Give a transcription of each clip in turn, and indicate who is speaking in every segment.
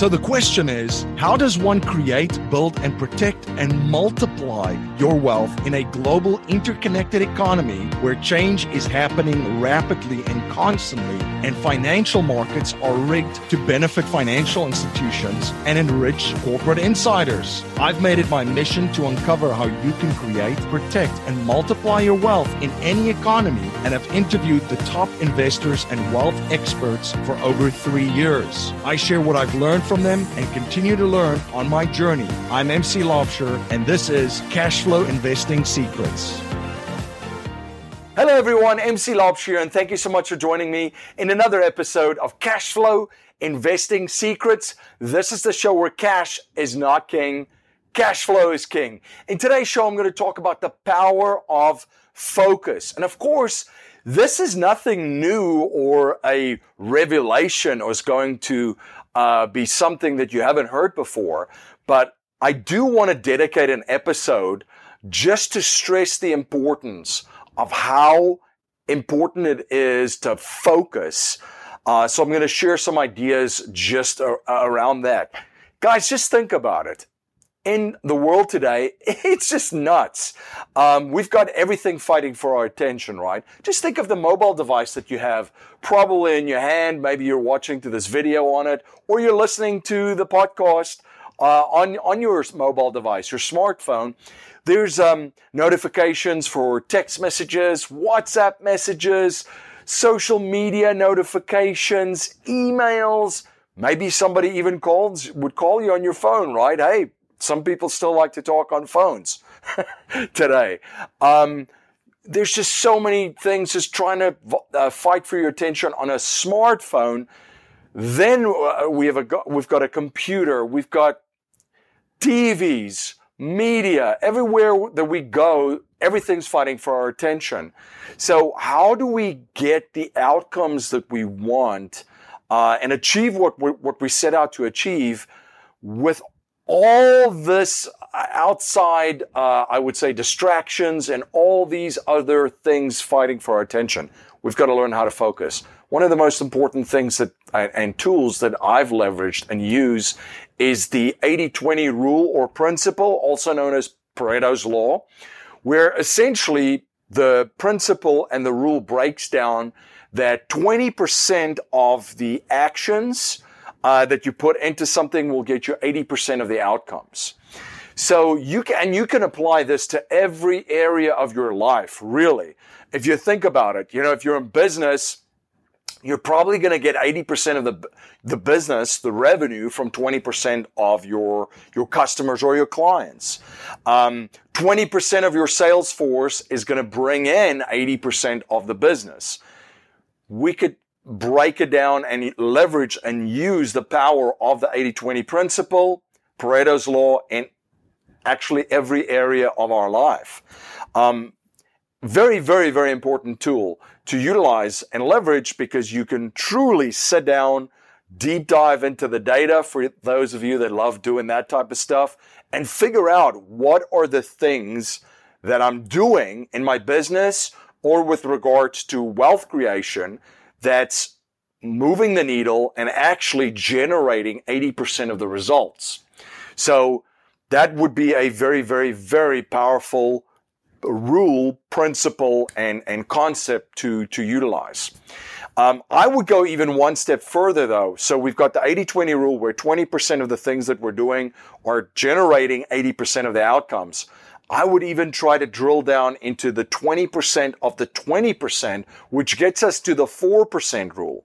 Speaker 1: So the question is how does one create, build, and protect and multiply your wealth in a global interconnected economy where change is happening rapidly and constantly, and financial markets are rigged to benefit financial institutions and enrich corporate insiders? I've made it my mission to uncover how you can create, protect, and multiply your wealth in any economy and have interviewed the top investors and wealth experts for over three years. I share what I've learned from them and continue to learn on my journey. I'm MC Laubscher, and this is Cash Flow Investing Secrets.
Speaker 2: Hello, everyone. MC Laubscher, and thank you so much for joining me in another episode of Cash Flow Investing Secrets. This is the show where cash is not king, cash flow is king. In today's show, I'm going to talk about the power of focus. And of course, this is nothing new or a revelation or is going to uh, be something that you haven't heard before. But I do want to dedicate an episode just to stress the importance of how important it is to focus. Uh, so I'm going to share some ideas just around that. Guys, just think about it in the world today, it's just nuts. Um, we've got everything fighting for our attention, right? Just think of the mobile device that you have probably in your hand. Maybe you're watching to this video on it, or you're listening to the podcast uh, on on your mobile device, your smartphone. There's um, notifications for text messages, WhatsApp messages, social media notifications, emails. Maybe somebody even calls would call you on your phone, right? Hey, some people still like to talk on phones today. Um, there's just so many things just trying to uh, fight for your attention on a smartphone. Then uh, we have a, we've got a computer, we've got TVs, media, everywhere that we go, everything's fighting for our attention. So how do we get the outcomes that we want uh, and achieve what we, what we set out to achieve with all this outside, uh, I would say, distractions and all these other things fighting for our attention. We've got to learn how to focus. One of the most important things that and tools that I've leveraged and use is the 80-20 rule or principle, also known as Pareto's law, where essentially the principle and the rule breaks down that 20% of the actions uh, that you put into something will get you 80% of the outcomes. So you can, and you can apply this to every area of your life, really. If you think about it, you know, if you're in business, you're probably going to get 80% of the, the business, the revenue from 20% of your, your customers or your clients. Um, 20% of your sales force is going to bring in 80% of the business. We could break it down and leverage and use the power of the 80-20 principle, Pareto's law in actually every area of our life. Um, very, very, very important tool to utilize and leverage because you can truly sit down, deep dive into the data for those of you that love doing that type of stuff and figure out what are the things that I'm doing in my business or with regards to wealth creation that's moving the needle and actually generating 80% of the results. So that would be a very, very, very powerful rule, principle, and, and concept to, to utilize. Um, I would go even one step further though. So we've got the 80-20 rule where 20% of the things that we're doing are generating 80% of the outcomes. I would even try to drill down into the 20% of the 20%, which gets us to the 4% rule.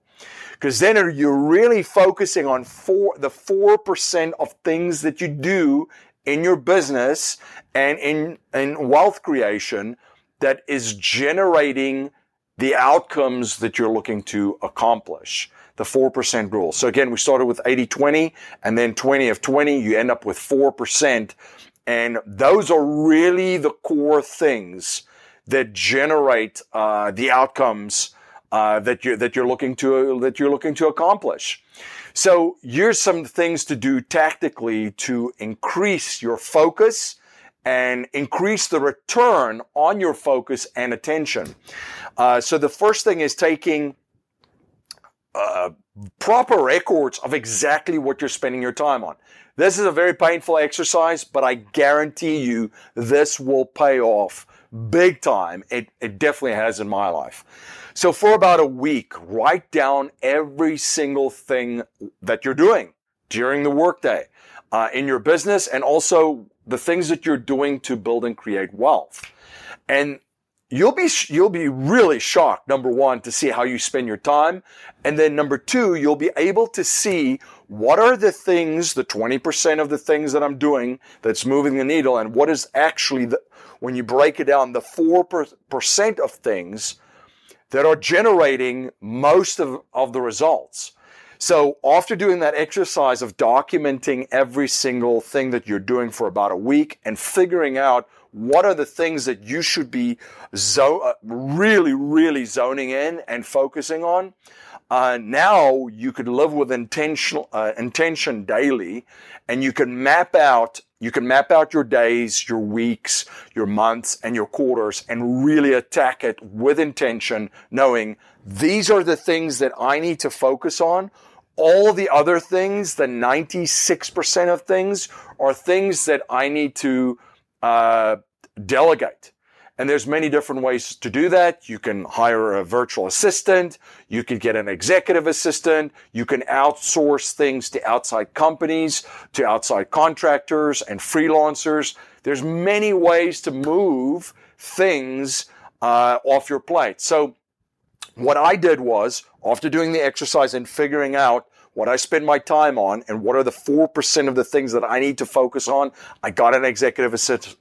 Speaker 2: Because then you're really focusing on four, the 4% of things that you do in your business and in, in wealth creation that is generating the outcomes that you're looking to accomplish. The 4% rule. So again, we started with 80 20 and then 20 of 20, you end up with 4%. And those are really the core things that generate uh, the outcomes uh, that you're that you're looking to that you're looking to accomplish. So here's some things to do tactically to increase your focus and increase the return on your focus and attention. Uh, so the first thing is taking uh, proper records of exactly what you're spending your time on. This is a very painful exercise, but I guarantee you this will pay off big time. It, it definitely has in my life. So for about a week, write down every single thing that you're doing during the workday uh, in your business and also the things that you're doing to build and create wealth. And you'll be you'll be really shocked number 1 to see how you spend your time and then number 2 you'll be able to see what are the things the 20% of the things that I'm doing that's moving the needle and what is actually the when you break it down the 4% of things that are generating most of, of the results. So after doing that exercise of documenting every single thing that you're doing for about a week and figuring out what are the things that you should be zo- uh, really, really zoning in and focusing on, uh, now you could live with intentional uh, intention daily, and you can map out you can map out your days, your weeks, your months, and your quarters, and really attack it with intention, knowing these are the things that I need to focus on. All the other things, the 96% of things, are things that I need to uh, delegate. And there's many different ways to do that. You can hire a virtual assistant. You can get an executive assistant. You can outsource things to outside companies, to outside contractors and freelancers. There's many ways to move things uh, off your plate. So what I did was after doing the exercise and figuring out what I spend my time on, and what are the 4% of the things that I need to focus on. I got an executive, assist,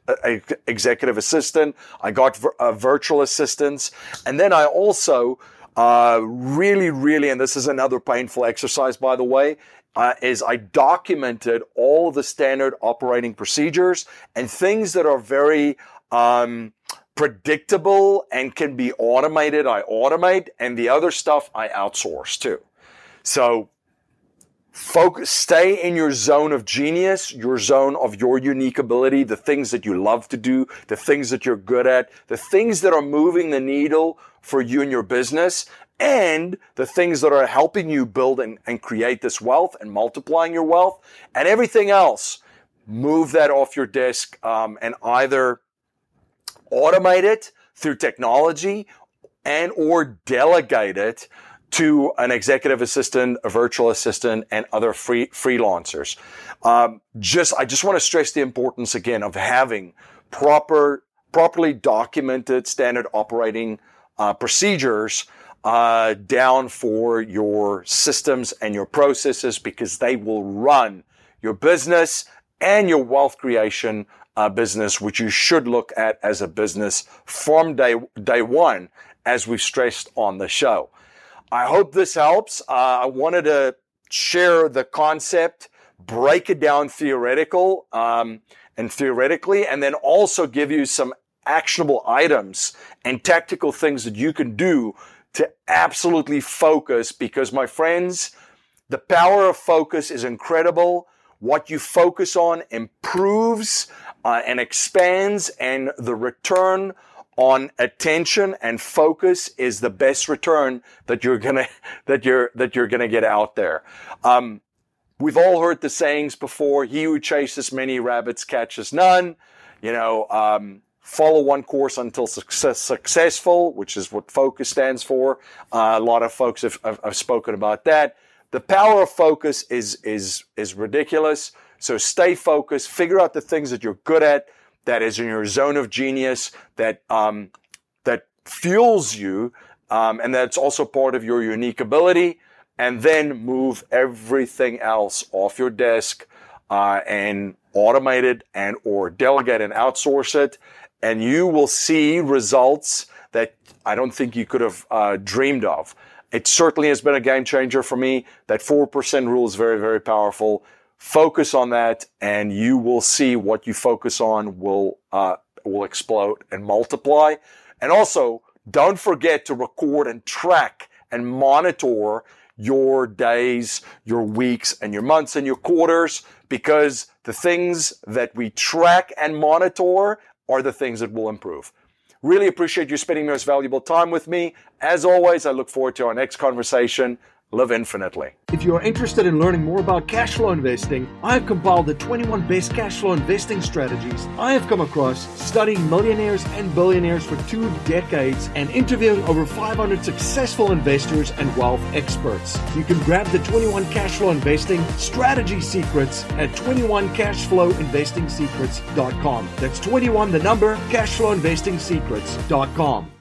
Speaker 2: executive assistant. I got uh, virtual assistants. And then I also uh, really, really, and this is another painful exercise, by the way, uh, is I documented all the standard operating procedures and things that are very um, predictable and can be automated. I automate, and the other stuff I outsource too. So Focus, stay in your zone of genius, your zone of your unique ability, the things that you love to do, the things that you're good at, the things that are moving the needle for you and your business, and the things that are helping you build and, and create this wealth and multiplying your wealth, and everything else. Move that off your desk um, and either automate it through technology and or delegate it to an executive assistant, a virtual assistant, and other free freelancers. Um, just, I just want to stress the importance again of having proper, properly documented standard operating uh, procedures uh, down for your systems and your processes because they will run your business and your wealth creation uh, business, which you should look at as a business from day day one, as we've stressed on the show. I hope this helps. Uh, I wanted to share the concept, break it down theoretical um, and theoretically, and then also give you some actionable items and tactical things that you can do to absolutely focus. Because my friends, the power of focus is incredible. What you focus on improves uh, and expands, and the return on attention and focus is the best return that you're gonna that you're that you're gonna get out there. Um, we've all heard the sayings before: "He who chases many rabbits catches none." You know, um, follow one course until success, successful, which is what focus stands for. Uh, a lot of folks have, have, have spoken about that. The power of focus is is is ridiculous. So stay focused. Figure out the things that you're good at that is in your zone of genius that um, that fuels you, um, and that's also part of your unique ability. And then move everything else off your desk uh, and automate it and or delegate and outsource it, and you will see results that I don't think you could have uh, dreamed of. It certainly has been a game changer for me. That 4% rule is very, very powerful. Focus on that, and you will see what you focus on will uh, will explode and multiply. And also, don't forget to record and track and monitor your days, your weeks, and your months and your quarters, because the things that we track and monitor are the things that will improve. Really appreciate you spending most valuable time with me. As always, I look forward to our next conversation. Live infinitely.
Speaker 1: If you are interested in learning more about cash flow investing, I have compiled the 21 best cash flow investing strategies I have come across studying millionaires and billionaires for two decades and interviewing over 500 successful investors and wealth experts. You can grab the 21 cash flow investing strategy secrets at 21cashflowinvestingsecrets.com. That's 21 the number cashflowinvestingsecrets.com.